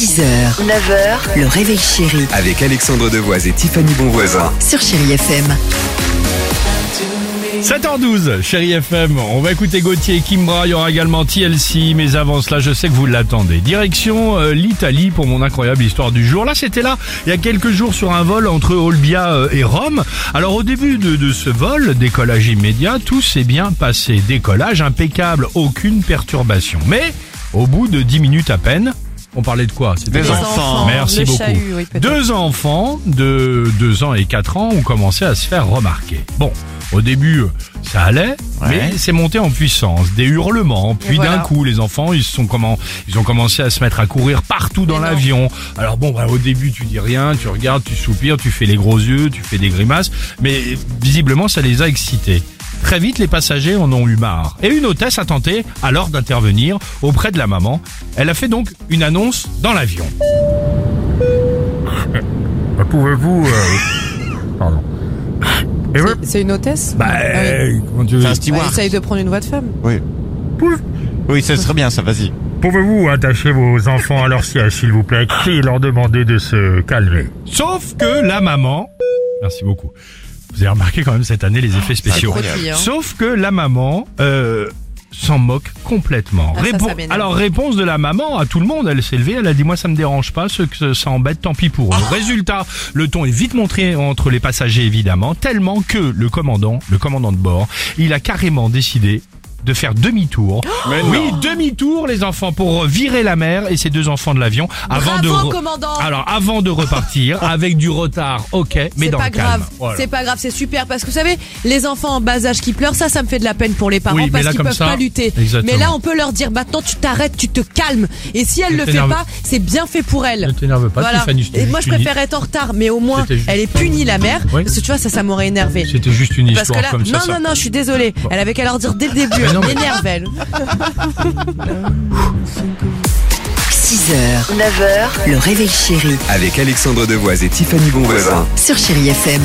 6h, 9h, le réveil chéri Avec Alexandre Devoise et Tiffany Bonvoisin. sur Chérie FM. 7h12, chérie FM, on va écouter Gauthier et Kimbra, il y aura également TLC, mais avant cela, je sais que vous l'attendez. Direction euh, l'Italie pour mon incroyable histoire du jour. Là, c'était là, il y a quelques jours sur un vol entre Olbia euh, et Rome. Alors au début de, de ce vol, décollage immédiat, tout s'est bien passé. Décollage impeccable, aucune perturbation. Mais au bout de 10 minutes à peine, on parlait de quoi Des quoi enfants. Merci Le beaucoup. chahut, oui, peut-être. Deux enfants de 2 ans et 4 ans ont commencé à se faire remarquer. Bon, au début, ça allait, mais c'est monté en puissance. Des hurlements, puis voilà. d'un coup, les enfants, ils, se sont comment, ils ont commencé à se mettre à courir partout dans l'avion. Alors bon, bah, au début, tu dis rien, tu regardes, tu soupires, tu fais les gros yeux, tu fais des grimaces, mais visiblement, ça les a excités. Très vite, les passagers en ont eu marre. Et une hôtesse a tenté alors d'intervenir auprès de la maman. Elle a fait donc une annonce dans l'avion. Pouvez-vous... Pardon. Et ouais, C'est une hôtesse bah, Ah oui. comment tu veux C'est un Bah, steward. essaye de prendre une voix de femme. Oui. Oui, ça serait bien, ça, vas-y. Pouvez-vous attacher vos enfants à leur siège, s'il vous plaît, et leur demander de se calmer? Sauf que la maman... Merci beaucoup. Vous avez remarqué quand même cette année les effets spéciaux. De filles, hein. Sauf que la maman euh, s'en moque complètement. Ah, ça, Répon- ça m'énerve. Alors réponse de la maman à tout le monde, elle s'est levée, elle a dit moi ça me dérange pas, ceux que ça embête, tant pis pour eux. Ah. Résultat, le ton est vite montré entre les passagers évidemment, tellement que le commandant, le commandant de bord, il a carrément décidé de faire demi-tour. Oui, demi-tour les enfants pour virer la mère et ses deux enfants de l'avion avant de re- commandant Alors avant de repartir avec du retard, OK, mais C'est dans pas le calme. grave, Voilà. c'est pas grave, c'est super parce que vous savez, les enfants en bas âge qui pleurent, ça, ça me fait de la peine pour les parents Oui, mais parce là, qu'ils comme peuvent ça, pas lutter. exactement. Mais là, on peut leur dire maintenant, tu t'arrêtes, tu te calmes. Et si elle Ne le fait t'énerve- pas, c'est bien fait pour elle. Ne t'énerve pas, Voilà. Et juste moi, je une- préfère être en retard, mais au moins, C'était juste- elle est punie la mère, Oui. parce que tu vois, ça, ça m'aurait énervé. C'était juste une Parce que histoire là, comme ça. non, ça. non, non, je suis désolée. Elle avait qu'à leur dire dès le début. Mais non, Elle mais- m'énerve, elle. 6h, 9h, le réveil chéri Avec Alexandre Devoise et Tiffany Bonvoisin. sur Chérie FM.